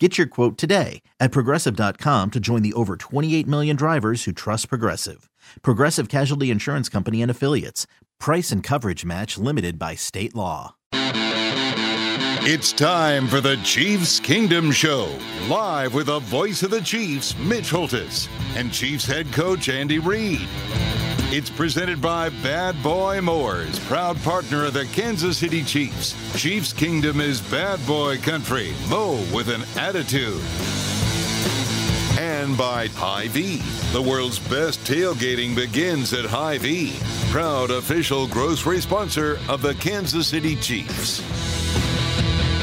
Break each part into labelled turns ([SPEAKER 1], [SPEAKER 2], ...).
[SPEAKER 1] Get your quote today at progressive.com to join the over 28 million drivers who trust Progressive. Progressive Casualty Insurance Company and Affiliates. Price and coverage match limited by state law.
[SPEAKER 2] It's time for the Chiefs Kingdom Show, live with the voice of the Chiefs, Mitch Holtus, and Chiefs head coach Andy Reid. It's presented by Bad Boy Mowers, proud partner of the Kansas City Chiefs. Chiefs Kingdom is bad boy country. Mow with an attitude. And by Hy-Vee. The world's best tailgating begins at Hy-Vee. Proud official grocery sponsor of the Kansas City Chiefs.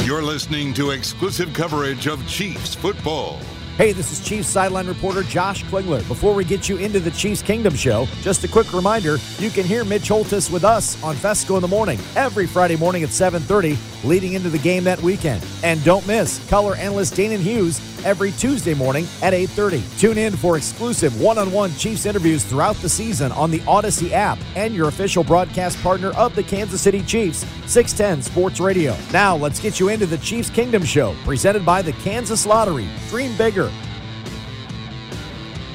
[SPEAKER 2] You're listening to exclusive coverage of Chiefs football.
[SPEAKER 3] Hey, this is Chiefs sideline reporter Josh Klingler. Before we get you into the Chiefs Kingdom show, just a quick reminder, you can hear Mitch Holtus with us on Fescoe in the morning every Friday morning at 7:30 leading into the game that weekend. And don't miss color analyst Danan Hughes every Tuesday morning at 8:30. Tune in for exclusive one-on-one Chiefs interviews throughout the season on the Audacy app and your official broadcast partner of the Kansas City Chiefs, 610 Sports Radio. Now, let's get you into the Chiefs Kingdom show presented by the Kansas Lottery. Dream bigger.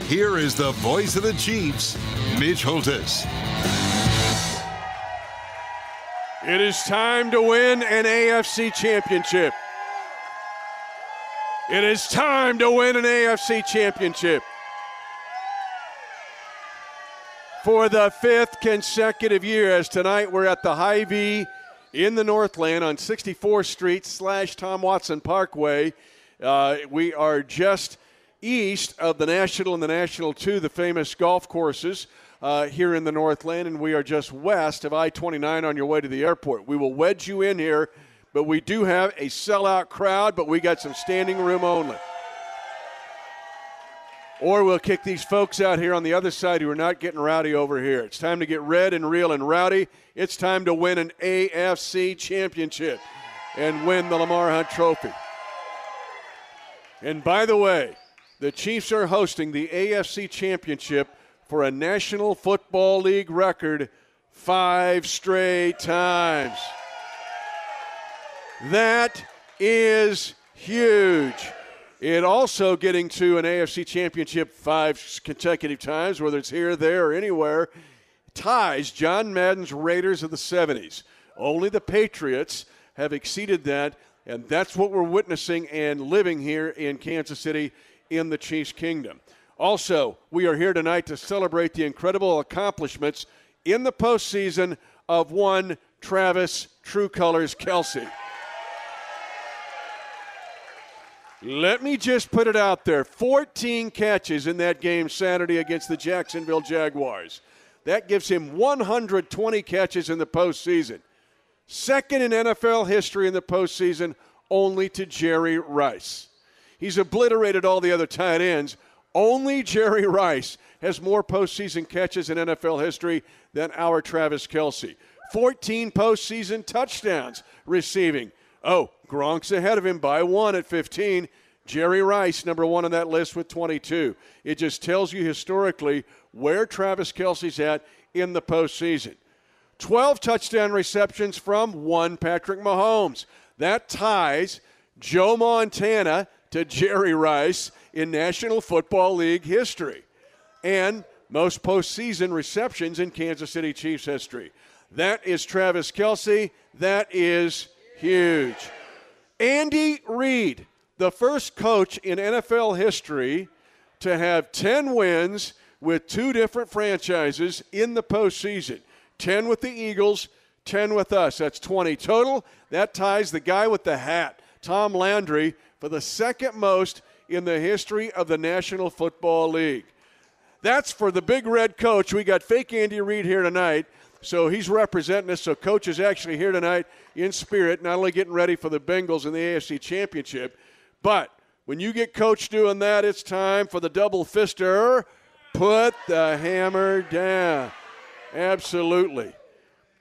[SPEAKER 2] Here is the voice of the Chiefs, Mitch Holtus.
[SPEAKER 4] It is time to win an AFC championship. It is time to win an AFC championship. For the fifth consecutive year, as tonight we're at the Hy-Vee in the Northland on 64th Street slash Tom Watson Parkway. Uh, we are just east of the National and the National 2, the famous golf courses uh, here in the Northland, and we are just west of I 29 on your way to the airport. We will wedge you in here, but we do have a sellout crowd, but we got some standing room only. Or we'll kick these folks out here on the other side who are not getting rowdy over here. It's time to get red and real and rowdy. It's time to win an AFC championship and win the Lamar Hunt Trophy. And by the way, the Chiefs are hosting the AFC Championship for a National Football League record five straight times. That is huge. It also getting to an AFC championship five consecutive times, whether it's here, there, or anywhere, ties John Madden's Raiders of the 70s. Only the Patriots have exceeded that, and that's what we're witnessing and living here in Kansas City in the Chiefs Kingdom. Also, we are here tonight to celebrate the incredible accomplishments in the postseason of one Travis True Colors Kelce. Let me just put it out there 14 catches in that game Saturday against the Jacksonville Jaguars. That gives him 120 catches in the postseason. Second in NFL history in the postseason, only to Jerry Rice. He's obliterated all the other tight ends. Only Jerry Rice has more postseason catches in NFL history than our Travis Kelce. 14 postseason touchdowns receiving. Oh, Gronk's ahead of him by one at 15. Jerry Rice, number one on that list with 22. It just tells you historically where Travis Kelce's at in the postseason. 12 touchdown receptions from one Patrick Mahomes. That ties Joe Montana to Jerry Rice in National Football League history and most postseason receptions in Kansas City Chiefs history. That is Travis Kelce. That is huge. Andy Reid, the first coach in NFL history to have 10 wins with two different franchises in the postseason 10 with the Eagles, 10 with us. That's 20 total. That ties the guy with the hat, Tom Landry, for the second most in the history of the National Football League. That's for the big red coach. We got fake Andy Reid here tonight. So he's representing us. So coach is actually here tonight in spirit, not only getting ready for the Bengals in the AFC Championship, but when you get coach doing that, it's time for the double fister. Put the hammer down. Absolutely.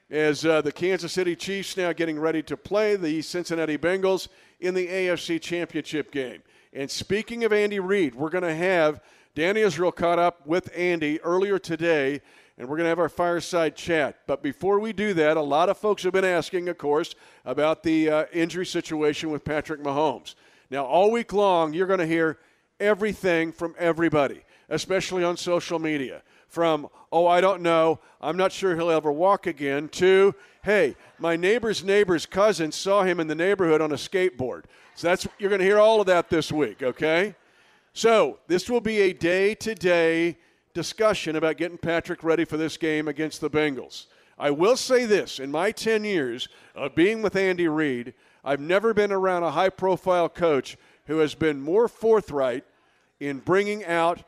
[SPEAKER 4] As uh, the Kansas City Chiefs now getting ready to play the Cincinnati Bengals in the AFC Championship game. And speaking of Andy Reid, we're going to have Danny Israel caught up with Andy earlier today and we're going to have our fireside chat. But before we do that, a lot of folks have been asking, of course, about the uh, injury situation with Patrick Mahomes. Now, all week long, you're going to hear everything from everybody, especially on social media. From, oh, I don't know, I'm not sure he'll ever walk again, to, hey, my neighbor's neighbor's cousin saw him in the neighborhood on a skateboard. So that's, you're going to hear all of that this week, okay? So this will be a day to day discussion about getting Patrick ready for this game against the Bengals. I will say this in my 10 years of being with Andy Reid, I've never been around a high profile coach who has been more forthright in bringing out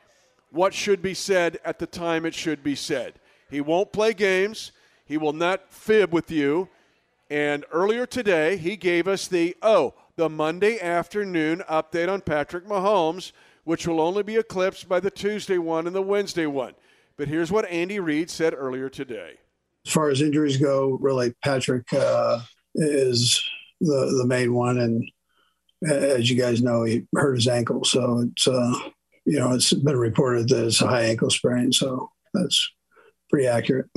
[SPEAKER 4] what should be said at the time it should be said. He won't play games, he will not fib with you. And earlier today, he gave us the, oh, the Monday afternoon update on Patrick Mahomes which will only be eclipsed by the Tuesday one and the Wednesday one. But here's what Andy Reid said earlier today.
[SPEAKER 5] As far as injuries go, really, Patrick uh, is the the main one, and as you guys know, he hurt his ankle, so it's uh, you know it's been reported that it's a high ankle sprain, so that's pretty accurate.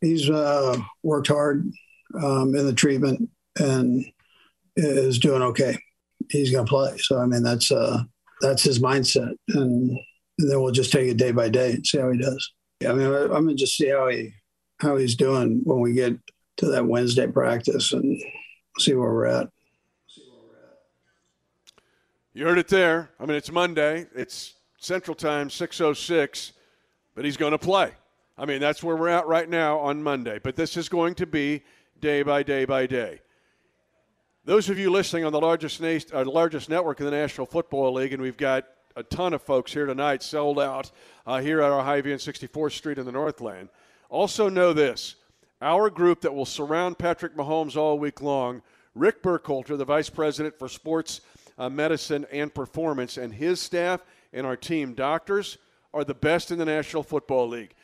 [SPEAKER 5] He's uh, worked hard um, in the treatment and is doing okay. He's going to play, so I mean that's uh, that's his mindset, and, and, then we'll just take it day by day and see how he does. I mean, I'm gonna just see how he how he's doing when we get to that Wednesday practice and see where we're at.
[SPEAKER 4] You heard it there. I mean, it's Monday. It's Central Time, 6:06, but he's going to play. I mean, that's where we're at right now on Monday. But this is going to be day by day by day. Those of you listening on the largest, uh, largest network in the National Football League, and we've got a ton of folks here tonight sold out uh, here at our Hy-Vee on 64th Street in the Northland. Also, know this our group that will surround Patrick Mahomes all week long, Rick Burkholder, the Vice President for Sports uh, Medicine and Performance, and his staff and our team doctors are the best in the National Football League.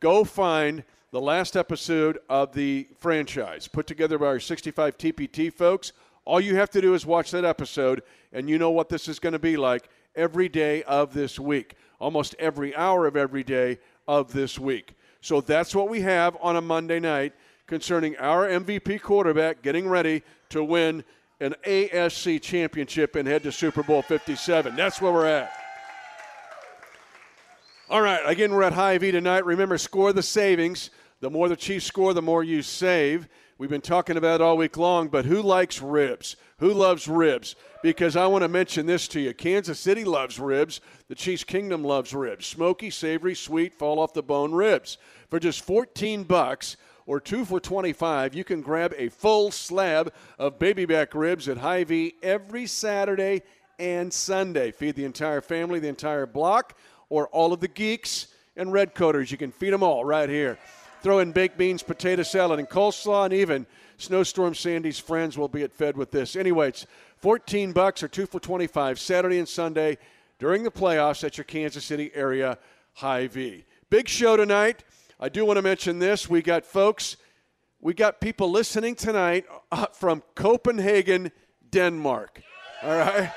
[SPEAKER 4] Go find the last episode of the franchise put together by our 65 TPT folks all you have to do is watch that episode, and you know what this is going to be like every day of this week, almost every hour of every day of this week. So that's what we have on a Monday night concerning our MVP quarterback getting ready to win an AFC championship and head to Super Bowl 57. That's where we're at. All right, again, we're at Hy-Vee tonight. Remember, score the savings. The more the Chiefs score, the more you save. We've been talking about it all week long, but who likes ribs? Who loves ribs? Because I want to mention this to you. Kansas City loves ribs. The Chiefs Kingdom loves ribs. Smoky, savory, sweet, fall off the bone ribs. For just 14 bucks or 2 for 25, you can grab a full slab of baby back ribs at Hy-Vee every Saturday and Sunday. Feed the entire family, the entire block, or all of the geeks and red coaters. You can feed them all right here. Throw in baked beans, potato salad, and coleslaw, and even Snowstorm Sandy's friends will be fed with this. Anyway, it's 14 bucks or two for 25 Saturday and Sunday during the playoffs at your Kansas City area Hy-Vee. Big show tonight. I do want to mention this. We got folks, we got people listening tonight uh, from Copenhagen, Denmark. All right?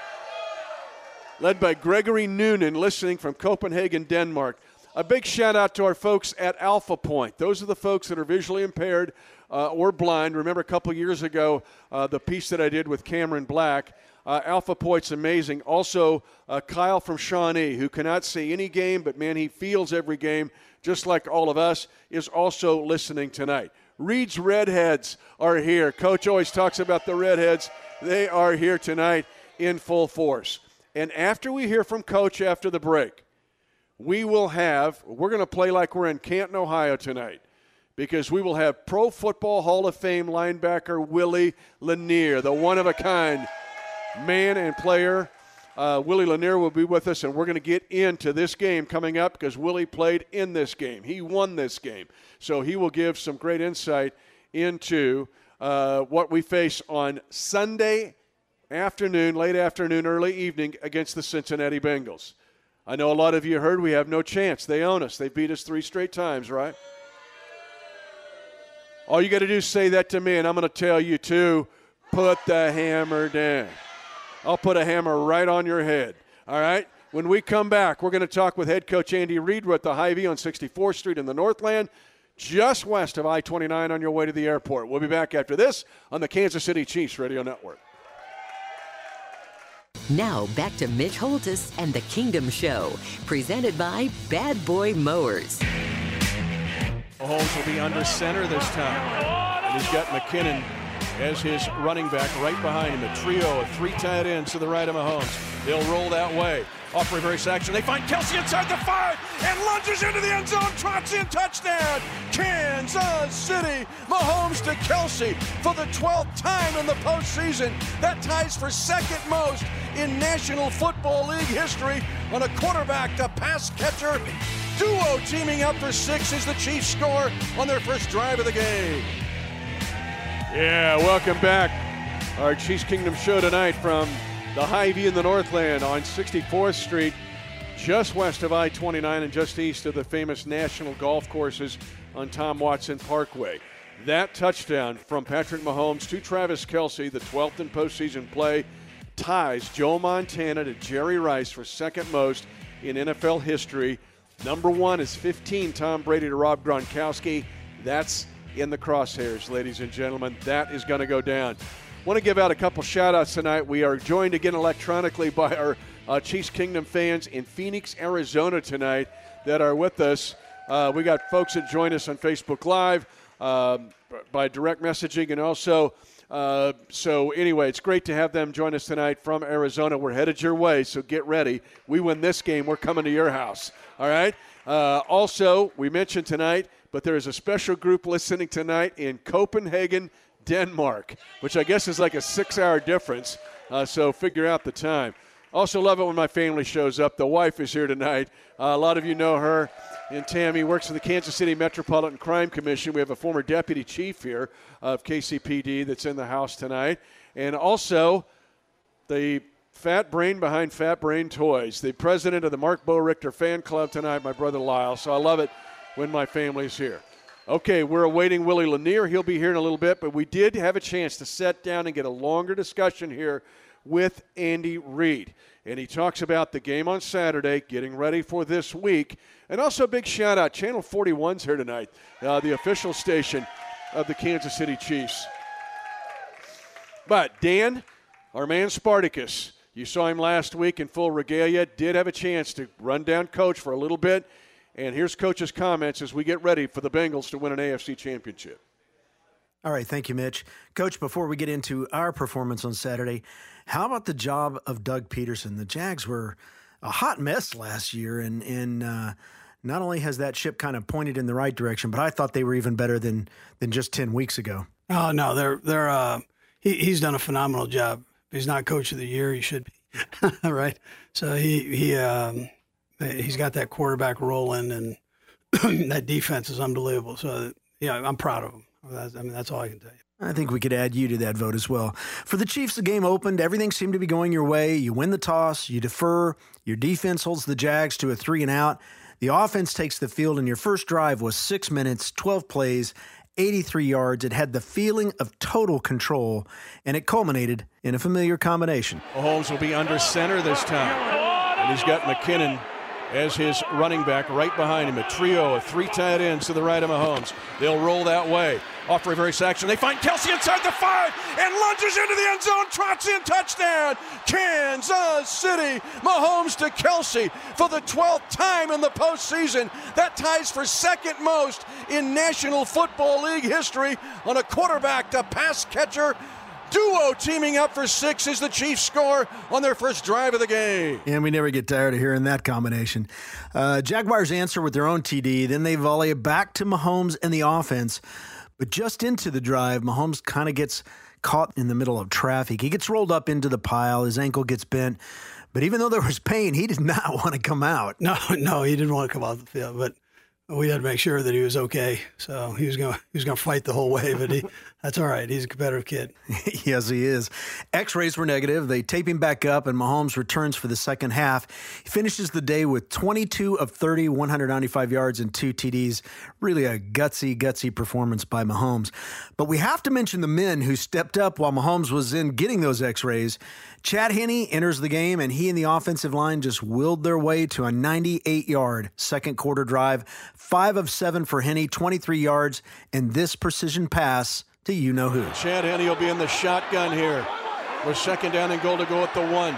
[SPEAKER 4] Led by Gregory Noonan, listening from Copenhagen, Denmark. A big shout out to our folks at Alphapointe. Those are the folks that are visually impaired uh, or blind. Remember a couple years ago, uh, the piece that I did with Cameron Black. Uh, Alphapointe's amazing. Also, uh, Kyle from Shawnee, who cannot see any game, but man, he feels every game, just like all of us, is also listening tonight. Reid's Redheads are here. Coach always talks about the Redheads. They are here tonight in full force. And after we hear from Coach after the break, we will have, we're going to play like we're in Canton, Ohio tonight because we will have Pro Football Hall of Fame linebacker Willie Lanier, the one of a kind man and player. Uh, Willie Lanier will be with us, and we're going to get into this game coming up because Willie played in this game. He won this game. So he will give some great insight into uh, what we face on Sunday afternoon, late afternoon, early evening against the Cincinnati Bengals. I know a lot of you heard we have no chance. They own us. They beat us three straight times, right? All you got to do is say that to me, and I'm going to tell you to put the hammer down. I'll put a hammer right on your head. All right? When we come back, we're going to talk with head coach Andy Reid. We're at the Hy-Vee on 64th Street in the Northland, just west of I 29 on your way to the airport. We'll be back after this on the Kansas City Chiefs Radio Network.
[SPEAKER 6] Now back to Mitch Holtus and the Kingdom Show, presented by Bad Boy Mowers.
[SPEAKER 4] Mahomes will be under center this time. And he's got McKinnon as his running back right behind him. A trio of three tight ends to the right of Mahomes. They'll roll that way. Off reverse action. They find Kelce inside the five and lunges into the end zone. Trots in touchdown. Kansas City. Mahomes to Kelce for the 12th time in the postseason. That ties for second most in National Football League history on a quarterback to pass catcher duo teaming up for six as the Chiefs score on their first drive of the game. Yeah, welcome back. Our Chiefs Kingdom show tonight from the Hy-Vee in the Northland on 64th Street, just west of I 29 and just east of the famous national golf courses on Tom Watson Parkway. That touchdown from Patrick Mahomes to Travis Kelce, the 12th in postseason play, ties Joe Montana to Jerry Rice for second most in NFL history. Number one is 15, Tom Brady to Rob Gronkowski. That's in the crosshairs, ladies and gentlemen. That is going to go down. Want to give out a couple shout outs tonight. We are joined again electronically by our uh, Chiefs Kingdom fans in Phoenix, Arizona tonight that are with us. Uh, we got folks that join us on Facebook Live um, by direct messaging and also. Uh, so anyway, it's great to have them join us tonight from Arizona. We're headed your way, so get ready. We win this game, we're coming to your house. All right. Uh, also, we mentioned tonight, but there is a special group listening tonight in Copenhagen, Denmark, which I guess is like a six hour difference. Uh, so figure out the time. Also, love it when my family shows up. The wife is here tonight. Uh, a lot of you know her. And Tammy works for the Kansas City Metropolitan Crime Commission. We have a former deputy chief here of KCPD that's in the house tonight. And also, the fat brain behind Fat Brain Toys, the president of the Marc Boerigter fan club tonight, my brother Lyle. So I love it when my family's here. Okay, we're awaiting Willie Lanier. He'll be here in a little bit, but we did have a chance to sit down and get a longer discussion here with Andy Reid. And he talks about the game on Saturday, getting ready for this week. And also a big shout out, Channel 41's here tonight, uh, the official station of the Kansas City Chiefs. But Dan, our man Spartacus, you saw him last week in full regalia, did have a chance to run down coach for a little bit. And here's Coach's comments as we get ready for the Bengals to win an AFC championship.
[SPEAKER 7] All right, thank you, Mitch. Coach, before we get into our performance on Saturday, how about the job of Doug Pederson? The Jags were a hot mess last year, and, and uh, not only has that ship kind of pointed in the right direction, but I thought they were even better than, than just 10 weeks ago.
[SPEAKER 8] Oh, no, they're, they're, uh, he, he's done a phenomenal job. If he's not coach of the year, he should be. right? So he, he, um, he's got that quarterback rolling, and that defense is unbelievable. So yeah, I'm proud of him. I mean, that's all I can tell you.
[SPEAKER 7] I think we could add you to that vote as well. For the Chiefs, the game opened. Everything seemed to be going your way. You win the toss, you defer. Your defense holds the Jags to a three and out. The offense takes the field, and your first drive was six minutes, 12 plays, 83 yards. It had the feeling of total control, and it culminated in a familiar combination.
[SPEAKER 4] Mahomes will be under center this time, and he's got McKinnon as his running back right behind him. A trio of three tight ends to the right of Mahomes. They'll roll that way. Off reverse action. They find Kelce inside the five and lunges into the end zone. Trots in touchdown. Kansas City. Mahomes to Kelce for the 12th time in the postseason. That ties for second most in National Football League history on a quarterback to pass catcher duo teaming up for six as the Chiefs score on their first drive of the game.
[SPEAKER 7] And we never get tired of hearing that combination. Uh, Jaguars answer with their own TD, then they volley it back to Mahomes and the offense. But just into the drive, Mahomes kind of gets caught in the middle of traffic. He gets rolled up into the pile, his ankle gets bent. But even though there was pain, he did not want to come out.
[SPEAKER 8] No, no, he didn't want to come out the field. But we had to make sure that he was okay. So he was going he was going to fight the whole way, but he that's all right. He's a competitive kid.
[SPEAKER 7] yes, he is. X-rays were negative. They tape him back up, and Mahomes returns for the second half. He finishes the day with 22 of 30, 195 yards and two TDs. Really a gutsy, gutsy performance by Mahomes. But we have to mention the men who stepped up while Mahomes was in getting those X-rays. Chad Henne enters the game, and he and the offensive line just willed their way to a 98 yard second quarter drive. Five of seven for Henne, 23 yards, and this precision pass to you know who.
[SPEAKER 4] Chad Henne will be in the shotgun here. We're second down and goal to go at the one.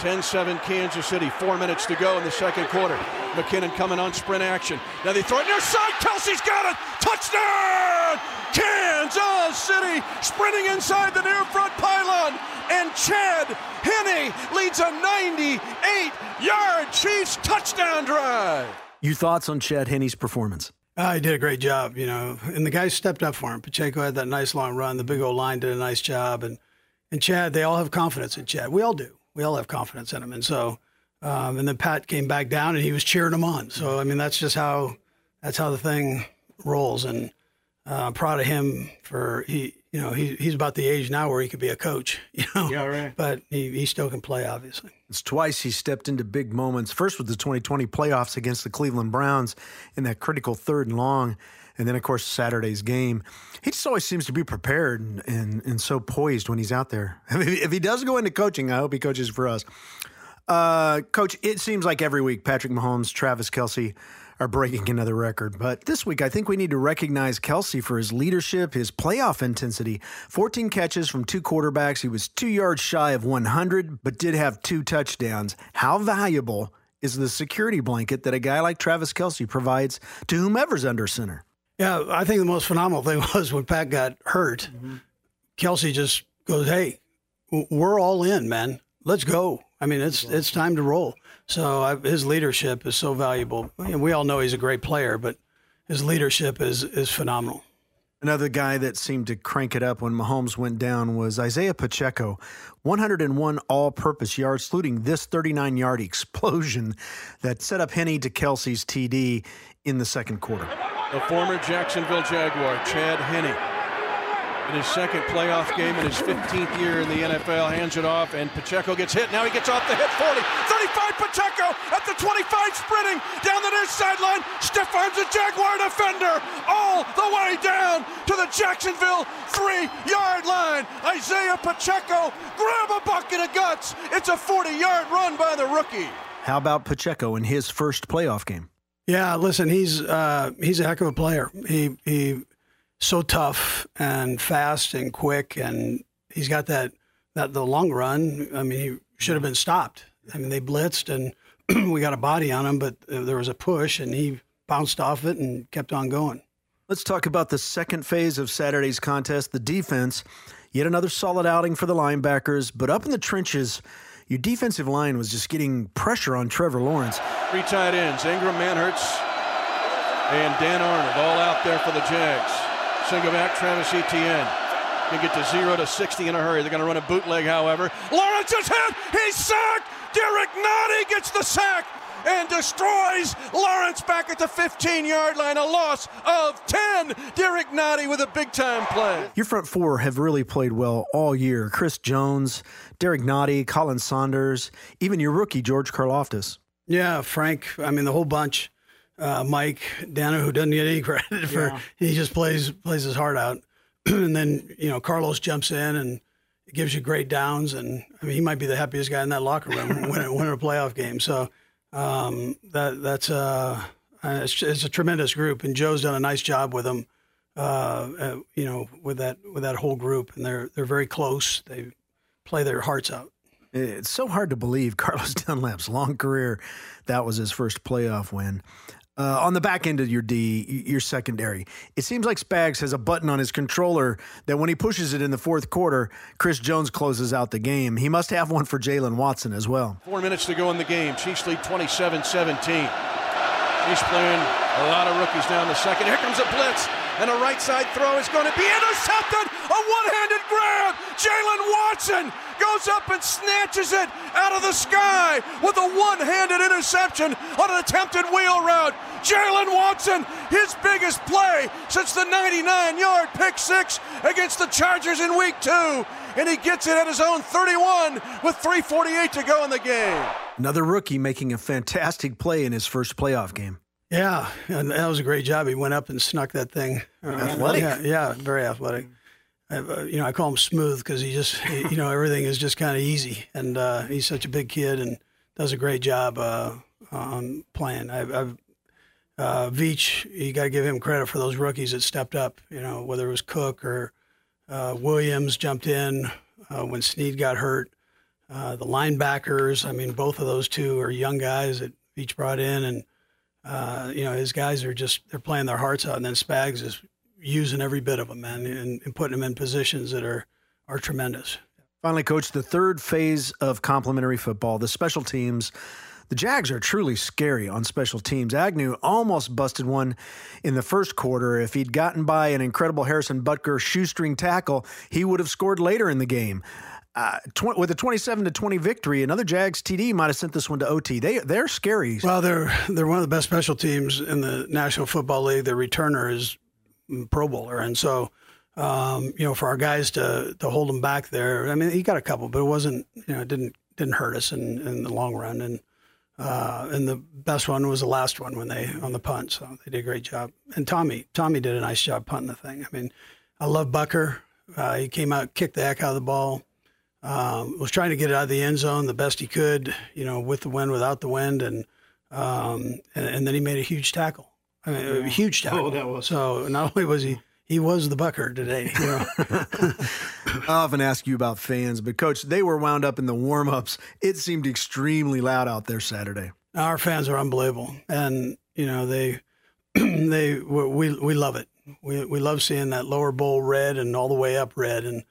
[SPEAKER 4] 10 7 Kansas City. Four minutes to go in the second quarter. McKinnon coming on sprint action. Now they throw it near side. Kelce's got it. Touchdown! Kansas City sprinting inside the near front pylon. And Chad Henne leads a 98 yard Chiefs touchdown drive.
[SPEAKER 7] Your thoughts on Chad Henne's performance?
[SPEAKER 8] Uh, he did a great job, you know, and the guys stepped up for him. Pacheco had that nice long run. The big old line did a nice job, and and Chad, they all have confidence in Chad. We all do. We all have confidence in him, and so, um, and then Pat came back down and he was cheering him on. So I mean, that's just how that's how the thing rolls, and uh, proud of him for he. You know, he, he's about the age now where he could be a coach. You know,
[SPEAKER 4] yeah, right.
[SPEAKER 8] But he, he still can play, obviously.
[SPEAKER 7] It's twice he stepped into big moments. First with the 2020 playoffs against the Cleveland Browns in that critical third and long, and then of course Saturday's game. He just always seems to be prepared and and, and so poised when he's out there. I mean, if he does go into coaching, I hope he coaches for us. Uh, Coach, it seems like every week Patrick Mahomes, Travis Kelce are breaking another record. But this week, I think we need to recognize Kelce for his leadership, his playoff intensity. 14 catches from two quarterbacks. He was two yards shy of 100, but did have two touchdowns. How valuable is the security blanket that a guy like Travis Kelce provides to whomever's under center?
[SPEAKER 8] Yeah, I think the most phenomenal thing was when Pat got hurt, mm-hmm. Kelce just goes, Hey, we're all in, man. Let's go. I mean, it's it's time to roll. So I, his leadership is so valuable. We all know he's a great player, but his leadership is is phenomenal.
[SPEAKER 7] Another guy that seemed to crank it up when Mahomes went down was Isaiah Pacheco. 101 all purpose yards, including this 39 yard explosion that set up Henne to Kelce's TD in the second quarter.
[SPEAKER 4] The former Jacksonville Jaguar, Chad Henne, in his second playoff game in his 15th year in the NFL. Hands it off, and Pacheco gets hit. Now he gets off the hit 40. 35 Pacheco at the 25, sprinting down the near sideline. Stiff arms a Jaguar defender all the way down to the Jacksonville three yard line. Isaiah Pacheco, grab a bucket of guts. It's a 40 yard run by the rookie.
[SPEAKER 7] How about Pacheco in his first playoff game?
[SPEAKER 8] Yeah, listen, he's uh, he's a heck of a player. He he so tough and fast and quick, and he's got that that the long run. I mean, he should have been stopped. I mean, they blitzed and we got a body on him, but there was a push, and he bounced off it and kept on going.
[SPEAKER 7] Let's talk about the second phase of Saturday's contest, the defense. Yet another solid outing for the linebackers, but up in the trenches, your defensive line was just getting pressure on Trevor Lawrence.
[SPEAKER 4] Three tight ends, Engram Manhertz and Dan Arnold, all out there for the Jags. Single back, Travis Etienne. Can get to zero to 60 in a hurry. They're going to run a bootleg, however. Lawrence is hit. He's sacked. Derrick Nnadi gets the sack and destroys Lawrence back at the 15 yard line. A loss of 10. Derrick Nnadi with a big time play.
[SPEAKER 7] Your front four have really played well all year. Chris Jones, Derrick Nnadi, Khalen Saunders, even your rookie, George Karlaftis.
[SPEAKER 8] Yeah, Frank. I mean, the whole bunch uh, Mike Danna, who doesn't get any credit for yeah. he just plays plays his heart out, and then you know Carlos jumps in and gives you great downs, and I mean he might be the happiest guy in that locker room winning, winning a playoff game. So um, that that's a it's, it's, a tremendous group, and Joe's done a nice job with them. Uh, uh, you know, with that with that whole group, and they're they're very close. They play their hearts out.
[SPEAKER 7] It's so hard to believe Carlos Dunlap's long career. That was his first playoff win. Uh, on the back end of your D, your secondary, it seems like Spags has a button on his controller that when he pushes it in the fourth quarter, Chris Jones closes out the game. He must have one for Jaylen Watson as well.
[SPEAKER 4] Four minutes to go in the game. Chiefs lead 27 17. He's playing a lot of rookies down the second. Here comes a blitz and a right side throw is going to be intercepted. A one handed grab. Jaylen Watson goes up and snatches it out of the sky with a one handed interception on an attempted wheel route. Jaylen Watson, his biggest play since the 99 yard pick six against the Chargers in week two. And he gets it at his own 31 with 3.48 to go in the game.
[SPEAKER 7] Another rookie making a fantastic play in his first playoff game.
[SPEAKER 8] Yeah, and that was a great job. He went up and snuck that thing.
[SPEAKER 7] Athletic.
[SPEAKER 8] Yeah, yeah very athletic. Uh, you know, I call him smooth because he just, you know, everything is just kind of easy. And uh, he's such a big kid and does a great job uh, on playing. I've, I've uh, Veach, you got to give him credit for those rookies that stepped up. You know, whether it was Cook or uh, Williams jumped in uh, when Sneed got hurt. Uh, the linebackers, I mean, both of those two are young guys that Veach brought in, and uh, you know, his guys are just they're playing their hearts out, and then Spags is using every bit of them, man, and, and putting them in positions that are are tremendous.
[SPEAKER 7] Finally, coach, the third phase of complementary football, the special teams. The Jags are truly scary on special teams. Agnew almost busted one in the first quarter. If he'd gotten by an incredible Harrison Butker shoestring tackle, he would have scored later in the game. Uh, tw- with a 27 to 20 victory, another Jags TD might have sent this one to OT. They they're scary.
[SPEAKER 8] Well, they're they're one of the best special teams in the National Football League. Their returner is Pro Bowler, and so um, you know for our guys to to hold them back there. I mean, he got a couple, but it wasn't you know it didn't didn't hurt us in, in the long run. And uh, and the best one was the last one when they on the punt. So they did a great job. And Tommy Tommy did a nice job punting the thing. I mean, I love Butker. Uh, he came out, kicked the heck out of the ball. Um, was trying to get it out of the end zone the best he could, you know, with the wind, without the wind, and um, and, and, then he made a huge tackle. I mean, a huge tackle. Oh, that was so. Not only was he he was the bucker today. You know?
[SPEAKER 7] I often ask you about fans, but coach, they were wound up in the warm ups. It seemed extremely loud out there Saturday.
[SPEAKER 8] Our fans are unbelievable, and you know they they we we love it. We we love seeing that lower bowl red and all the way up red, and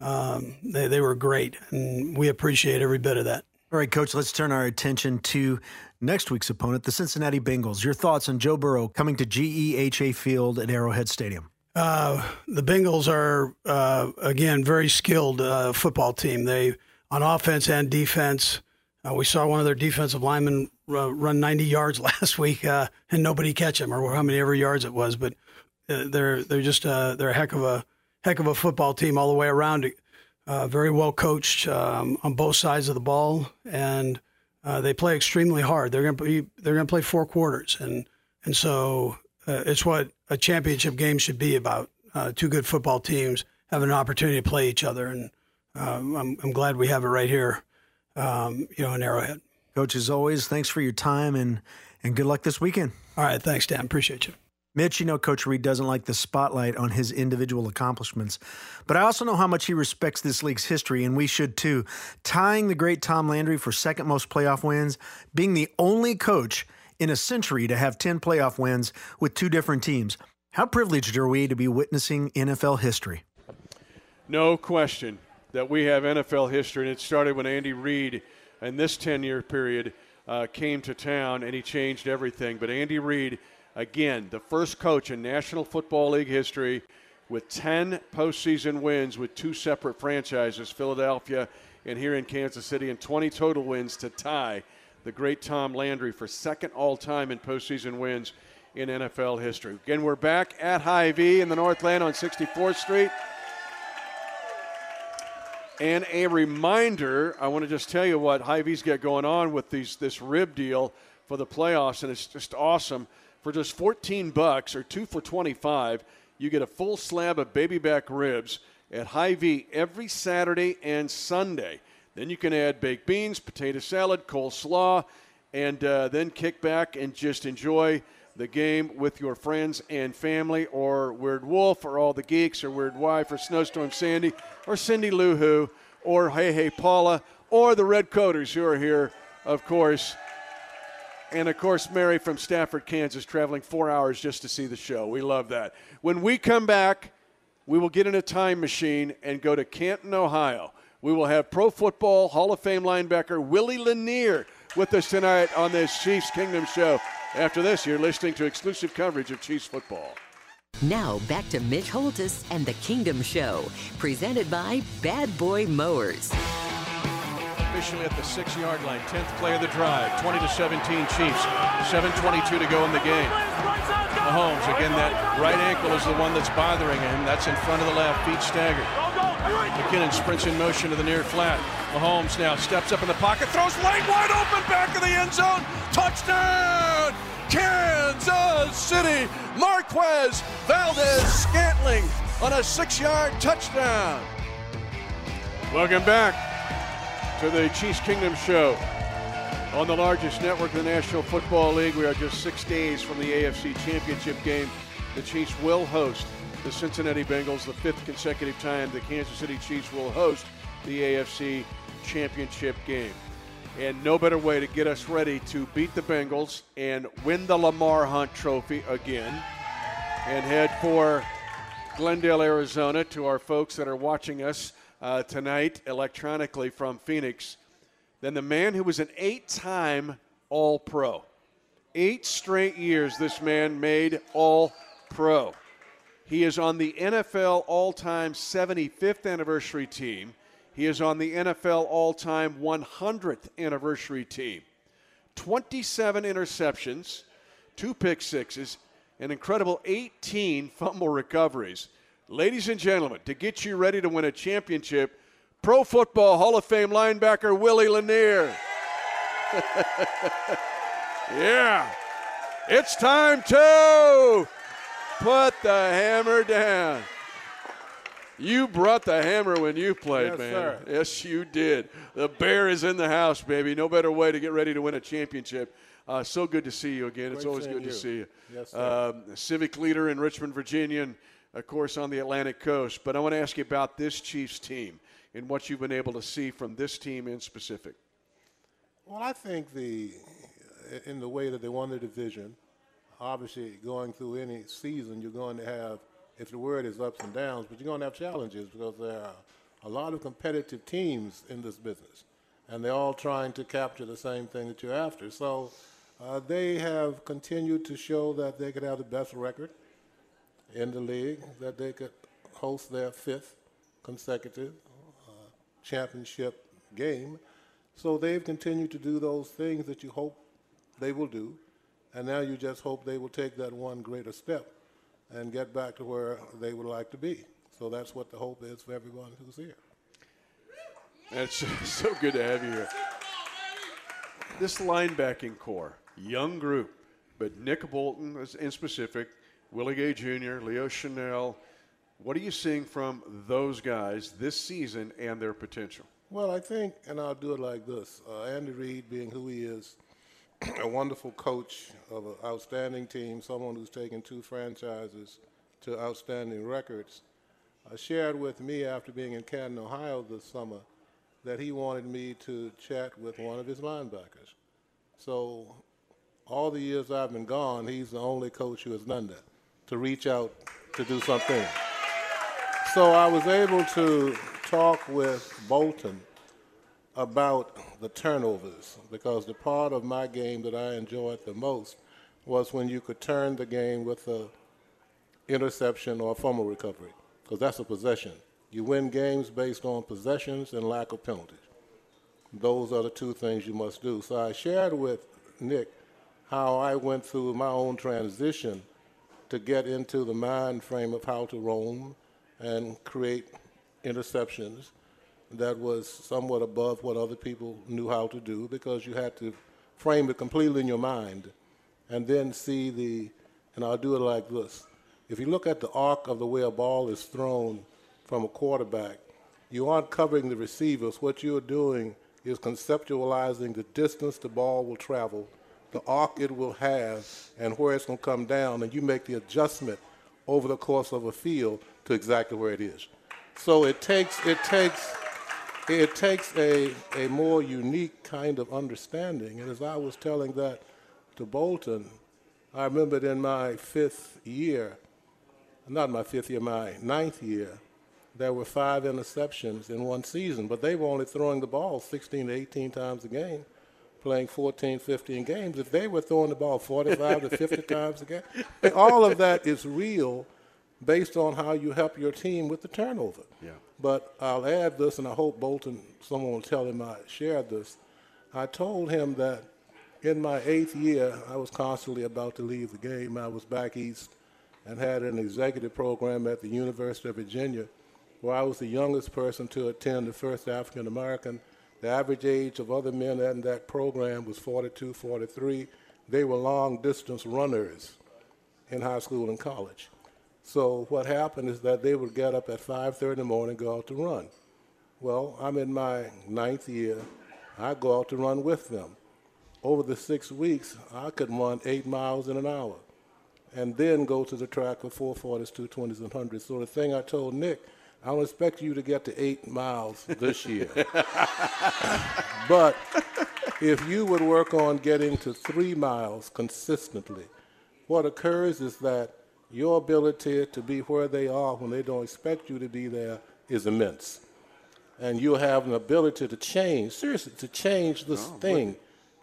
[SPEAKER 8] um, they, they were great, and we appreciate every bit of that.
[SPEAKER 7] All right, Coach, let's turn our attention to next week's opponent, the Cincinnati Bengals. Your thoughts on Joe Burrow coming to GEHA Field at Arrowhead Stadium?
[SPEAKER 8] Uh, the Bengals are, uh, again, very skilled uh, football team. They, on offense and defense, uh, we saw one of their defensive linemen run 90 yards last week, uh, and nobody catch him, or how many ever yards it was. But uh, they're they're just they're a heck of a heck of a football team all the way around. Uh, very well coached um, on both sides of the ball, and uh, they play extremely hard. They're going to be they're going to play four quarters, and and so uh, it's what a championship game should be about. Uh, two good football teams have an opportunity to play each other, and um, I'm, I'm glad we have it right here, um, you know, in Arrowhead.
[SPEAKER 7] Coach, as always, thanks for your time and and good luck this weekend.
[SPEAKER 8] All right, thanks, Dan. Appreciate you.
[SPEAKER 7] Mitch, you know, Coach Reid doesn't like the spotlight on his individual accomplishments, but I also know how much he respects this league's history, and we should too. Tying the great Tom Landry for second most playoff wins, being the only coach in a century to have 10 playoff wins with two different teams. How privileged are we to be witnessing NFL history?
[SPEAKER 4] No question that we have NFL history, and it started when Andy Reid, in this 10 year period, uh, came to town and he changed everything. But Andy Reid, Again, the first coach in National Football League history with 10 postseason wins with two separate franchises, Philadelphia and here in Kansas City, and 20 total wins to tie the great Tom Landry for second all time in postseason wins in NFL history. Again, we're back at Hy-Vee in the Northland on 64th Street. And a reminder, I want to just tell you what Hy-Vee's got going on with these this rib deal for the playoffs, and it's just awesome. For just 14 bucks or two for 25, you get a full slab of baby back ribs at Hy-Vee every Saturday and Sunday. Then you can add baked beans, potato salad, coleslaw, and uh, then kick back and just enjoy the game with your friends and family, or Weird Wolf, or all the geeks, or Weird Wife, or Snowstorm Sandy, or Cindy Lou Who, or Hey Hey Paula, or the Red Coaters, who are here, of course. And of course, Mary from Stafford, Kansas, traveling four hours just to see the show. We love that. When we come back, we will get in a time machine and go to Canton, Ohio. We will have Pro Football Hall of Fame linebacker Willie Lanier with us tonight on this Chiefs Kingdom show. After this, you're listening to exclusive coverage of Chiefs football.
[SPEAKER 6] Now back to Mitch Holtus and the Kingdom Show, presented by Bad Boy Mowers.
[SPEAKER 4] Officially at the six yard line, 10th play of the drive, 20 to 17 Chiefs, 7.22 to go in the game. Mahomes, again, that right ankle is the one that's bothering him. That's in front of the left, feet staggered. McKinnon sprints in motion to the near flat. Mahomes now steps up in the pocket, throws lane wide open, back of the end zone. Touchdown! Kansas City! Marquez Valdes Scantling on a six yard touchdown. Welcome back to the Chiefs Kingdom Show on the largest network in the National Football League. We are just six days from the AFC Championship game. The Chiefs will host the Cincinnati Bengals the fifth consecutive time the Kansas City Chiefs will host the AFC Championship game. And no better way to get us ready to beat the Bengals and win the Lamar Hunt Trophy again and head for Glendale, Arizona to our folks that are watching us uh, tonight electronically from Phoenix than the man who was an eight time All Pro. Eight straight years this man made All Pro. He is on the NFL all time 75th anniversary team. He is on the NFL all time 100th anniversary team. 27 interceptions, two pick sixes, an incredible 18 fumble recoveries. Ladies and gentlemen, to get you ready to win a championship, Pro Football Hall of Fame linebacker Willie Lanier. yeah, it's time to put the hammer down. You brought the hammer when you played,
[SPEAKER 9] yes,
[SPEAKER 4] man.
[SPEAKER 9] Sir.
[SPEAKER 4] Yes, you did. The bear is in the house, baby. No better way to get ready to win a championship. Uh, so good to see you again. it's always good to see you.
[SPEAKER 9] Yes, sir.
[SPEAKER 4] Um, civic leader in Richmond, Virginia, and of course on the Atlantic coast. But I want to ask you about this Chiefs team and what you've been able to see from this team in specific.
[SPEAKER 9] Well, I think the in the way that they won the division, obviously going through any season, you're going to have, if the word is ups and downs, but you're going to have challenges because there are a lot of competitive teams in this business, and they're all trying to capture the same thing that you're after. So uh, they have continued to show that they could have the best record in the league, that they could host their fifth consecutive uh, championship game. So they've continued to do those things that you hope they will do, and now you just hope they will take that one greater step and get back to where they would like to be. So that's what the hope is for everyone who's here.
[SPEAKER 4] That's so good to have you here. This linebacking corps, young group, but Nick Bolton in specific, Willie Gay Jr., Leo Chenal. What are you seeing from those guys this season and their potential?
[SPEAKER 9] Well, I think, and I'll do it like this uh, Andy Reid, being who he is, a wonderful coach of an outstanding team, someone who's taken two franchises to outstanding records, uh, shared with me after being in Canton, Ohio this summer, that he wanted me to chat with one of his linebackers. So, all the years I've been gone, he's the only coach who has done that, to reach out to do something. So, I was able to talk with Bolton about the turnovers because the part of my game that I enjoyed the most was when you could turn the game with a interception or a fumble recovery because that's a possession. You win games based on possessions and lack of penalties. Those are the two things you must do. So I shared with Nick how I went through my own transition to get into the mind frame of how to roam and create interceptions that was somewhat above what other people knew how to do because you had to frame it completely in your mind and then see the, and I'll do it like this. If you look at the arc of the way a ball is thrown from a quarterback, you aren't covering the receivers. What you're doing is conceptualizing the distance the ball will travel, the arc it will have, and where it's going to come down, and you make the adjustment over the course of a field to exactly where it is. So it takes it takes it takes a, a more unique kind of understanding. And as I was telling that to Bolton, I remembered in my fifth year, not my fifth year, my ninth year, there were five interceptions in one season, but they were only throwing the ball 16 to 18 times a game, playing 14, 15 games. If they were throwing the ball 45 to 50 times a game, all of that is real based on how you help your team with the turnover.
[SPEAKER 4] Yeah.
[SPEAKER 9] But I'll add this, and I hope Bolton, someone will tell him I shared this. I told him that in my eighth year, I was constantly about to leave the game. I was back east and had an executive program at the University of Virginia where I was the youngest person to attend the first African American. The average age of other men in that program was 42, 43. They were long distance runners in high school and college. So what happened is that they would get up at 5:30 in the morning, go out to run. Well, I'm in my ninth year. I go out to run with them. Over the six weeks, I could run eight miles in an hour, and then go to the track for 440s, 220s, and 100s. So the thing I told Nick I don't expect you to get to eight miles this year. but if you would work on getting to three miles consistently, what occurs is that your ability to be where they are when they don't expect you to be there is immense. And you'll have an ability to change, seriously, to change this oh, thing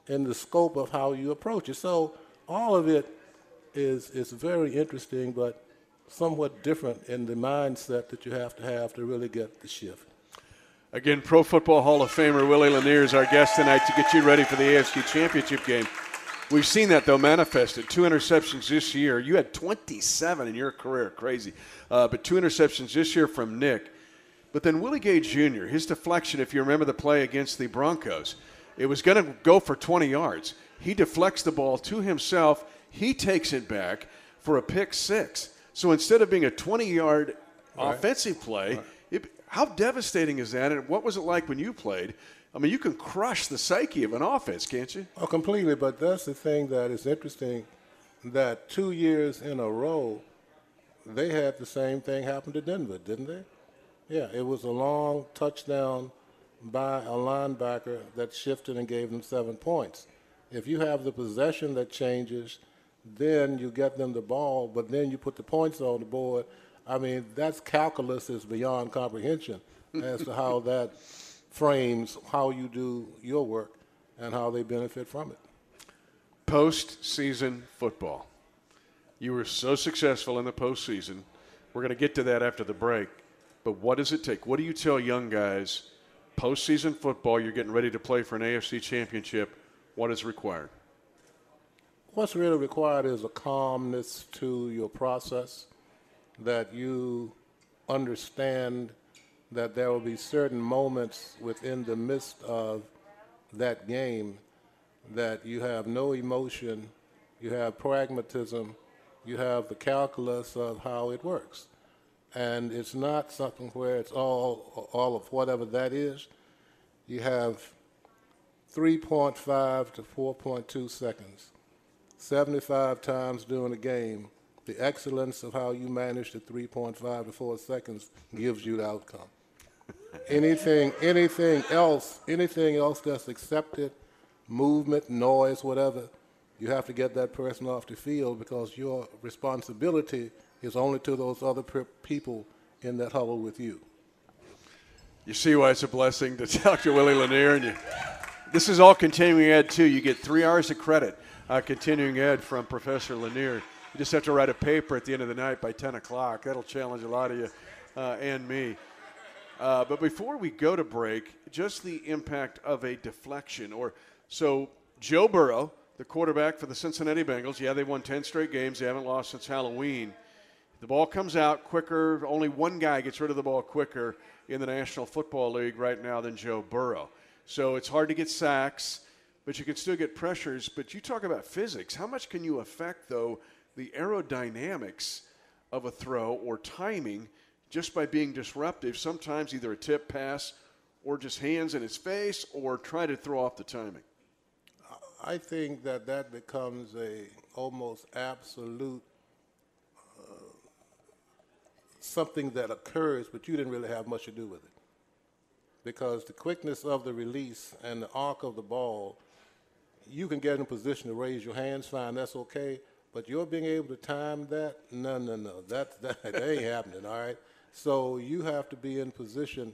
[SPEAKER 9] in the scope of how you approach it. So all of it is, is very interesting, but somewhat different in the mindset that you have to have to really get the shift.
[SPEAKER 4] Again, Pro Football Hall of Famer Willie Lanier is our guest tonight to get you ready for the AFC Championship game. We've seen that though manifested. Two interceptions this year. You had 27 in your career, crazy. Uh, but two interceptions this year from Nick. But then Willie Gay Jr. His deflection, if you remember the play against the Broncos, it was going to go for 20 yards. He deflects the ball to himself. He takes it back for a pick six. So instead of being a 20 yard right. offensive play, right. it, how devastating is that? And what was it like when you played? I mean, you can crush the psyche of an offense, can't you?
[SPEAKER 9] Oh, completely. But that's the thing that is interesting that two years in a row, they had the same thing happen to Denver, didn't they? Yeah, it was a long touchdown by a linebacker that shifted and gave them seven points. If you have the possession that changes then you get them the ball, but then you put the points on the board. I mean, that's calculus is beyond comprehension as to how that frames how you do your work and how they benefit from it.
[SPEAKER 4] Postseason football. You were so successful in the postseason. We're going to get to that after the break. But what does it take? What do you tell young guys? Postseason football, you're getting ready to play for an AFC championship. What is required?
[SPEAKER 9] What's really required is a calmness to your process, that you understand that there will be certain moments within the midst of that game that you have no emotion, you have pragmatism, you have the calculus of how it works. And it's not something where it's all, all of whatever that is. You have 3.5 to 4.2 seconds 75 times during the game, the excellence of how you manage the 3.5 to 4 seconds gives you the outcome. anything, anything else, anything else that's accepted, movement, noise, whatever, you have to get that person off the field because your responsibility is only to those other people in that huddle with you.
[SPEAKER 4] You see why it's a blessing to Dr. Willie Lanier, and you, this is all continuing ed too. You get three hours of credit uh, continuing ed from Professor Lanier. You just have to write a paper at the end of the night by 10 o'clock. That'll challenge a lot of you uh, and me. Uh, but before we go to break, just the impact of a deflection. Or so Joe Burrow, the quarterback for the Cincinnati Bengals, yeah, they won 10 straight games. They haven't lost since Halloween. The ball comes out quicker. Only one guy gets rid of the ball quicker in the National Football League right now than Joe Burrow. So it's hard to get sacks but you can still get pressures. But you talk about physics. How much can you affect, though, the aerodynamics of a throw or timing just by being disruptive? Sometimes either a tip pass or just hands in his face, or try to throw off the timing?
[SPEAKER 9] I think that that becomes a almost absolute uh, something that occurs, but you didn't really have much to do with it. Because the quickness of the release and the arc of the ball, you can get in a position to raise your hands, fine, that's okay. But you're being able to time that, no, no, no, that, that, that ain't happening, all right? So you have to be in position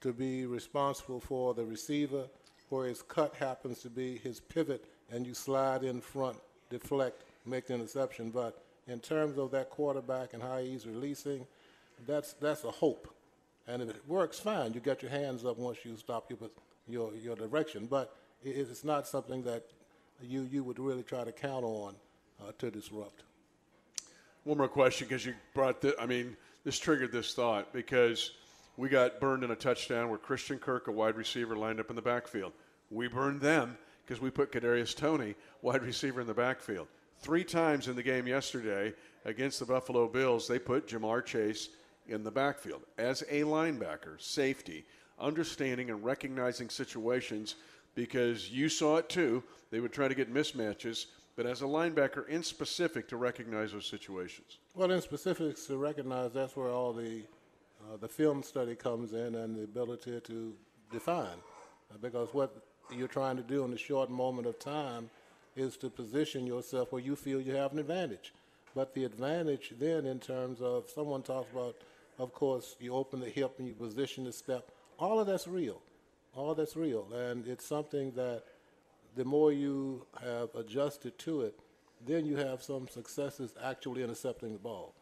[SPEAKER 9] to be responsible for the receiver, where his cut happens to be his pivot, and you slide in front, deflect, make the interception. But in terms of that quarterback and how he's releasing, that's that's a hope. And if it works, fine. You get your hands up once you stop your your, your direction. But it's not something that you you would really try to count on uh, to disrupt.
[SPEAKER 4] One more question, because you brought the. I mean, this triggered this thought because we got burned in a touchdown where Christian Kirk, a wide receiver, lined up in the backfield. We burned them because we put Kadarius Toney, wide receiver, in the backfield. Three times in the game yesterday against the Buffalo Bills, they put Ja'Marr Chase in the backfield as a linebacker, safety, understanding and recognizing situations because you saw it too. They would try to get mismatches, but as a linebacker in specific to recognize those situations.
[SPEAKER 9] Well, in specifics to recognize that's where all the uh, the film study comes in and the ability to define. Uh, because what you're trying to do in a short moment of time is to position yourself where you feel you have an advantage. But the advantage then, in terms of someone talks about, of course, you open the hip and you position the step, all of that's real. All that's real. And it's something that the more you have adjusted to it, then you have some successes actually intercepting the ball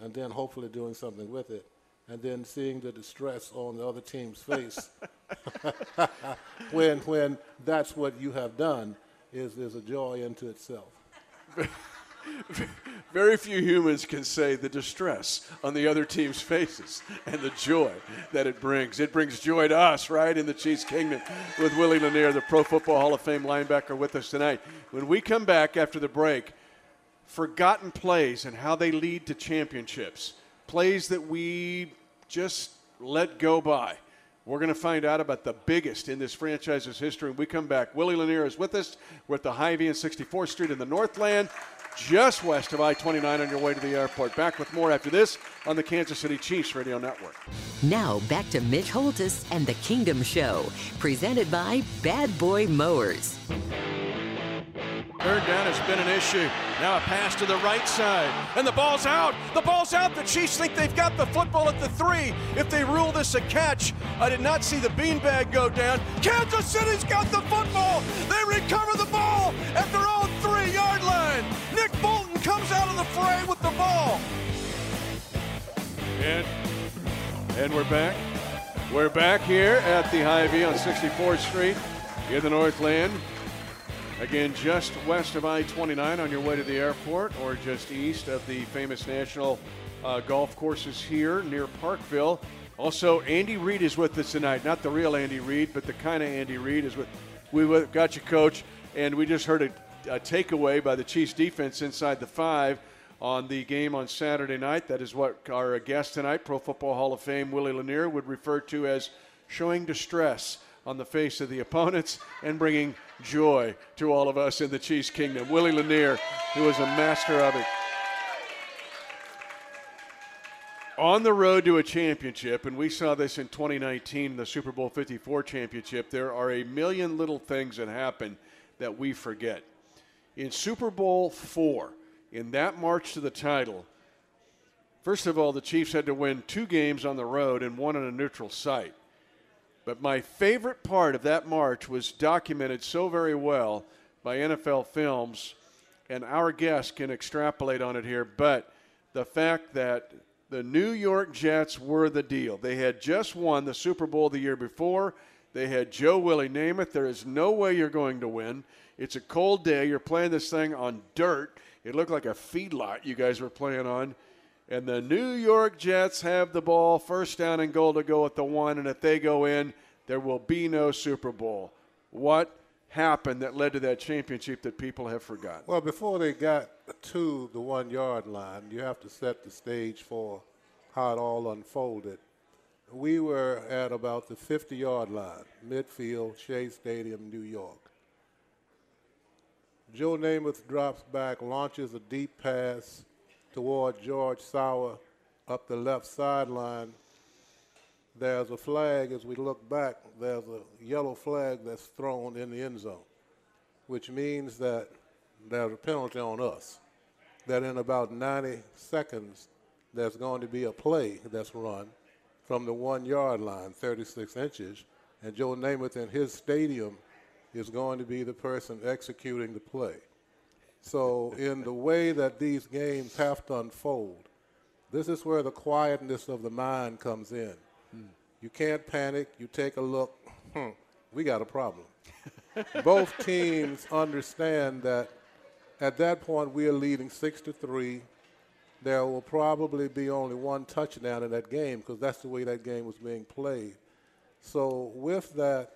[SPEAKER 9] and then hopefully doing something with it and then seeing the distress on the other team's face when when that's what you have done is is a joy unto itself.
[SPEAKER 4] Very few humans can say the distress on the other team's faces and the joy that it brings. It brings joy to us, right, in the Chiefs Kingdom with Willie Lanier, the Pro Football Hall of Fame linebacker, with us tonight. When we come back after the break, forgotten plays and how they lead to championships plays that we just let go by. We're going to find out about the biggest in this franchise's history when we come back. Willie Lanier is with us. We're at the Hy-Vee and 64th Street in the Northland, just west of I 29 on your way to the airport. Back with more after this on the Kansas City Chiefs Radio Network.
[SPEAKER 6] Now back to Mitch Holthus and the Kingdom Show, presented by Bad Boy Mowers.
[SPEAKER 4] Third down has been an issue. Now a pass to the right side. And the ball's out. The ball's out. The Chiefs think they've got the football at the three. If they rule this a catch, I did not see the beanbag go down. Kansas City's got the football. They recover the ball at their own three yard line. Nick Bolton comes out of the fray with the ball. And, and we're back. We're back here at the Hy-Vee on 64th Street in the Northland. Again, just west of I 29 on your way to the airport, or just east of the famous national uh, golf courses here near Parkville. Also, Andy Reid is with us tonight. Not the real Andy Reid, but the kind of Andy Reid is with. We got you, coach, and we just heard a, a takeaway by the Chiefs defense inside the five on the game on Saturday night. That is what our guest tonight, Pro Football Hall of Fame Willie Lanier, would refer to as showing distress on the face of the opponents and bringing joy to all of us in the Chiefs Kingdom. Willie Lanier, who was a master of it. On the road to a championship, and we saw this in 2019, the Super Bowl 54 championship, there are a million little things that happen that we forget. In Super Bowl four, in that march to the title, first of all, the Chiefs had to win two games on the road and one on a neutral site. But my favorite part of that march was documented so very well by NFL Films, and our guests can extrapolate on it here. But the fact that the New York Jets were the deal. They had just won the Super Bowl the year before. They had Joe Willie Namath. There is no way you're going to win. It's a cold day. You're playing this thing on dirt. It looked like a feedlot you guys were playing on. And the New York Jets have the ball, first down and goal to go at the one. And if they go in, there will be no Super Bowl. What happened that led to that championship that people have forgotten?
[SPEAKER 9] Well, before they got to the one yard line, you have to set the stage for how it all unfolded. we were at about the 50 yard line, midfield, Shea Stadium, New York. Joe Namath drops back, launches a deep pass toward George Sauer up the left sideline. There's a flag as we look back, there's a yellow flag that's thrown in the end zone, which means that there's a penalty on us. That in about 90 seconds, there's going to be a play that's run from the one yard line, 36 inches, and Joe Namath in his stadium is going to be the person executing the play. So, in the way that these games have to unfold, this is where the quietness of the mind comes in. You can't panic. You take a look. Hmm, we got a problem. Both teams understand that at that point we are leading six to three. There will probably be only one touchdown in that game because that's the way that game was being played. So with that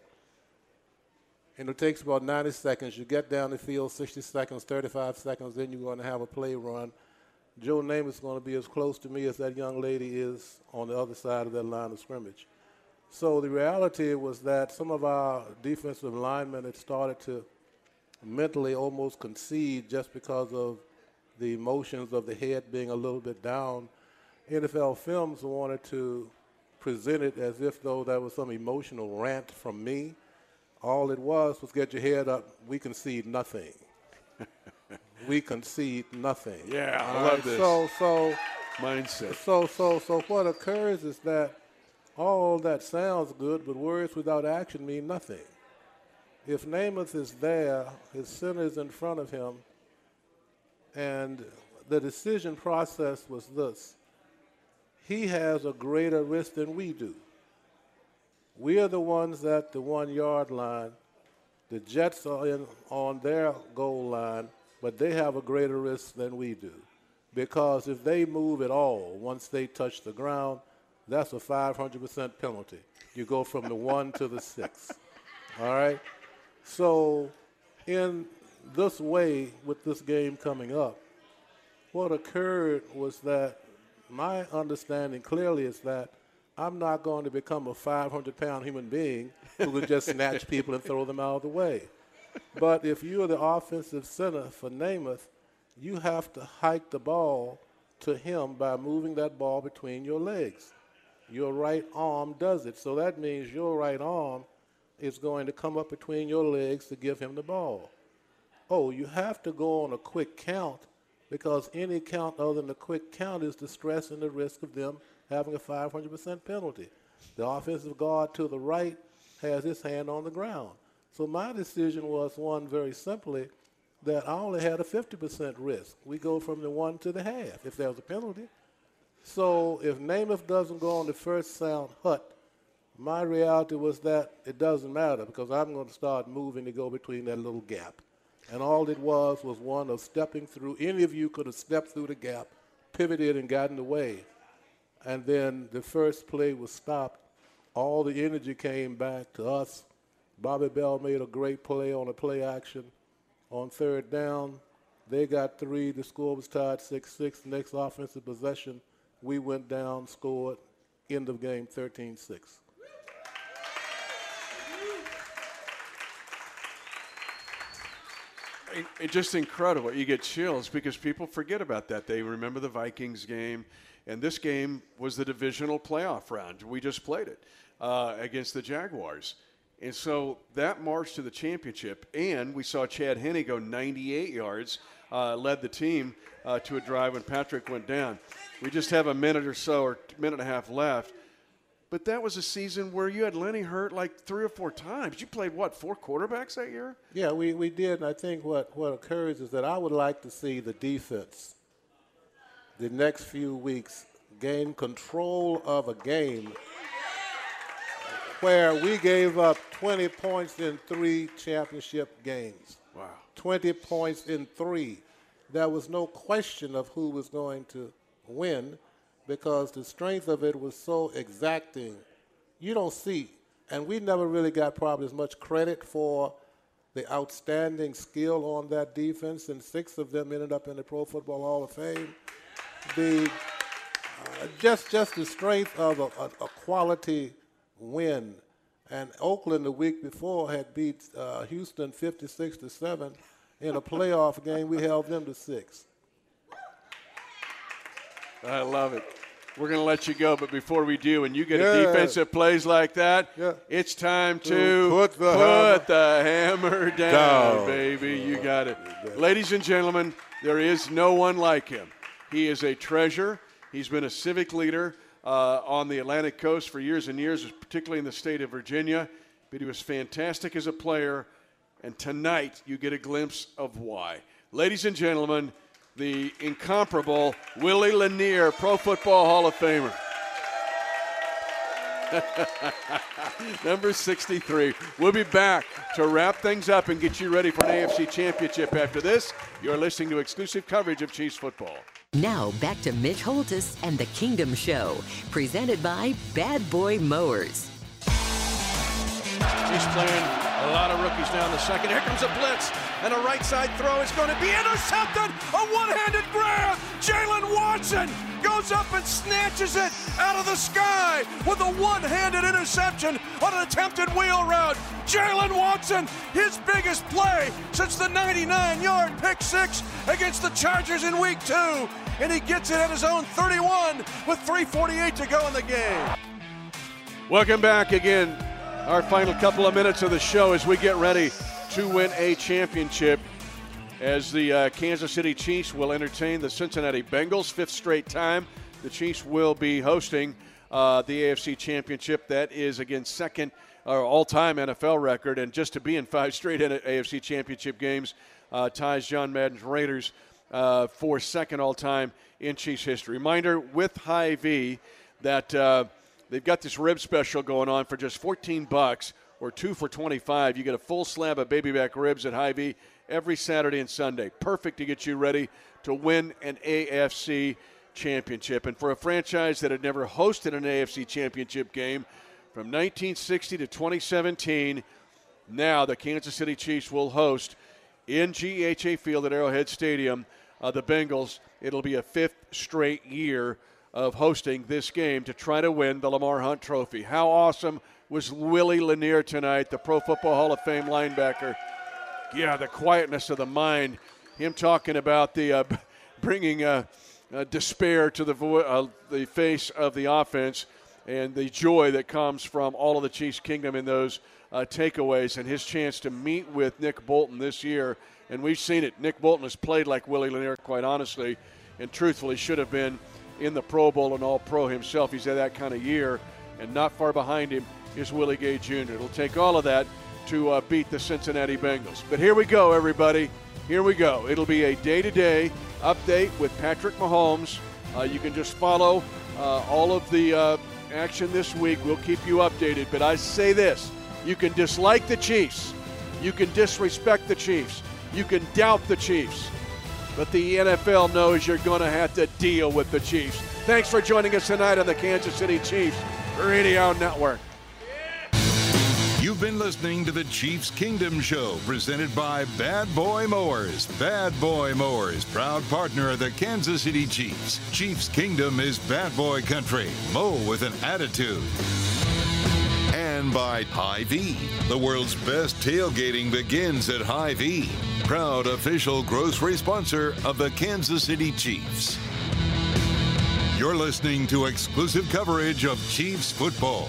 [SPEAKER 9] and it takes about 90 seconds. You get down the field, 60 seconds, 35 seconds, then you're going to have a play run. Joe Namath is going to be as close to me as that young lady is on the other side of that line of scrimmage. So the reality was that some of our defensive linemen had started to mentally almost concede just because of the emotions of the head being a little bit down. NFL Films wanted to present it as if though that was some emotional rant from me all it was was get your head up. We concede nothing. we concede nothing.
[SPEAKER 4] Yeah,
[SPEAKER 9] all
[SPEAKER 4] I love
[SPEAKER 9] right?
[SPEAKER 4] this.
[SPEAKER 9] So, so
[SPEAKER 4] mindset.
[SPEAKER 9] So, so, so what occurs is that all that sounds good, but words without action mean nothing. If Namath is there, his center is in front of him, and the decision process was this he has a greater risk than we do. We are the ones at the one yard line. The Jets are in on their goal line, but they have a greater risk than we do. Because if they move at all, once they touch the ground, that's a 500% penalty. You go from the one to the six. All right? So, in this way, with this game coming up, what occurred was that my understanding clearly is that I'm not going to become a 500 pound human being who would just snatch people and throw them out of the way. But if you're the offensive center for Namath, you have to hike the ball to him by moving that ball between your legs. Your right arm does it. So that means your right arm is going to come up between your legs to give him the ball. Oh, you have to go on a quick count because any count other than a quick count is the stress and the risk of them having a 500% penalty. The offensive guard to the right has his hand on the ground. So my decision was one very simply that I only had a 50% risk. We go from the one to the half if there's a penalty. So if Namath doesn't go on the first sound hut, my reality was that it doesn't matter because I'm going to start moving to go between that little gap. And all it was was one of stepping through. Any of you could have stepped through the gap, pivoted, and gotten away and then the first play was stopped. All the energy came back to us. Bobby Bell made a great play on a play action on third down. They got three. The score was tied 6 6. Next offensive possession, we went down, scored. End of game 13 6.
[SPEAKER 4] It's just incredible. You get chills because people forget about that. They remember the Vikings game and this game was the divisional playoff round. We just played it uh, against the Jaguars. And so that march to the championship, and we saw Chad Henne go 98 yards, uh, led the team uh, to a drive when Patrick went down. We just have a minute or so, or minute and a half left. But that was a season where you had Lenny hurt like three or four times. You played what four quarterbacks that year?
[SPEAKER 9] Yeah, we, we did. And I think what, what occurs is that I would like to see the defense the next few weeks gain control of a game where we gave up 20 points in three championship games.
[SPEAKER 4] Wow.
[SPEAKER 9] 20 points in three. There was no question of who was going to win because the strength of it was so exacting. You don't see, and we never really got probably as much credit for the outstanding skill on that defense, and six of them ended up in the Pro Football Hall of Fame the uh, just just the strength of a, a, a quality win. And Oakland the week before had beat uh, Houston 56 to 7 in a playoff game. We held them to six.
[SPEAKER 4] I love it. We're going to let you go, but before we do, and you get yeah. a defensive plays like that, yeah. it's time to
[SPEAKER 9] put the,
[SPEAKER 4] put
[SPEAKER 9] hammer.
[SPEAKER 4] the hammer down, down, baby. You got it. Ladies and gentlemen, there is no one like him. He is a treasure. He's been a civic leader uh, on the Atlantic coast for years and years, particularly in the state of Virginia. But he was fantastic as a player, and tonight you get a glimpse of why. Ladies and gentlemen, the incomparable Willie Lanier, Pro Football Hall of Famer. Number 63. We'll be back to wrap things up and get you ready for an AFC championship after this. You're listening to exclusive coverage of Chiefs football.
[SPEAKER 6] Now back to Mitch Holthus and the Kingdom Show, presented by Bad Boy Mowers.
[SPEAKER 4] He's playing a lot of rookies down the second. Here comes a blitz, and a right side throw is going to be intercepted. A one handed grab. Jaylen Watson goes up and snatches it out of the sky with a one handed interception on an attempted wheel route. Jaylen Watson, his biggest play since the 99 yard pick six against the Chargers in week two. And he gets it at his own 31 with 3.48 to go in the game. Welcome back again our final couple of minutes of the show as we get ready to win a championship. As the uh, Kansas City Chiefs will entertain the Cincinnati Bengals, fifth straight time. The Chiefs will be hosting uh, the AFC Championship. That is, again, second uh, all time NFL record. And just to be in five straight AFC Championship games uh, ties John Madden's Raiders uh, for second all time in Chiefs history. Reminder with Hy-Vee that uh, They've got this rib special going on for just 14 bucks or two for 25. You get a full slab of baby back ribs at Hy-Vee every Saturday and Sunday. Perfect to get you ready to win an AFC championship. And for a franchise that had never hosted an AFC championship game from 1960 to 2017, now the Kansas City Chiefs will host in GEHA Field at Arrowhead Stadium uh, the Bengals. It'll be a fifth straight year of hosting this game to try to win the Lamar Hunt Trophy. How awesome was Willie Lanier tonight, the Pro Football Hall of Fame linebacker? Yeah, the quietness of the mind. Him talking about the uh, bringing uh, uh, despair to the vo- uh, the face of the offense and the joy that comes from all of the Chiefs' kingdom in those uh, takeaways and his chance to meet with Nick Bolton this year. And we've seen it. Nick Bolton has played like Willie Lanier, quite honestly, and truthfully should have been in the Pro Bowl and All Pro himself. He's had that kind of year, and not far behind him is Willie Gay Jr. It'll take all of that to uh, beat the Cincinnati Bengals. But here we go, everybody. Here we go. It'll be a day to day update with Patrick Mahomes. Uh, you can just follow uh, all of the uh, action this week. We'll keep you updated. But I say this you can dislike the Chiefs, you can disrespect the Chiefs, you can doubt the Chiefs. But the NFL knows you're going to have to deal with the Chiefs. Thanks for joining us tonight on the Kansas City Chiefs Radio Network.
[SPEAKER 2] You've been listening to the Chiefs Kingdom Show, presented by Bad Boy Mowers. Bad Boy Mowers, proud partner of the Kansas City Chiefs. Chiefs Kingdom is bad boy country. Mow with an attitude. And by Hy-Vee. The world's best tailgating begins at Hy-Vee proud official grocery sponsor of the Kansas City Chiefs. You're listening to exclusive coverage of Chiefs football.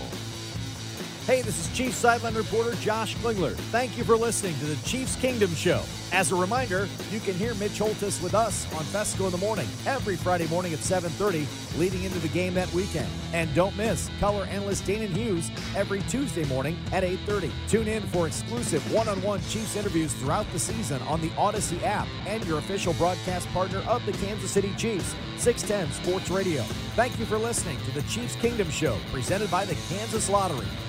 [SPEAKER 3] Hey, this is Chiefs sideline reporter Josh Klingler. Thank you for listening to the Chiefs Kingdom Show. As a reminder, you can hear Mitch Holthus with us on Fescoe in the Morning every Friday morning at 7.30 leading into the game that weekend. And don't miss color analyst Danan Hughes every Tuesday morning at 8.30. Tune in for exclusive one-on-one Chiefs interviews throughout the season on the Audacy app and your official broadcast partner of the Kansas City Chiefs, 610 Sports Radio. Thank you for listening to the Chiefs Kingdom Show presented by the Kansas Lottery.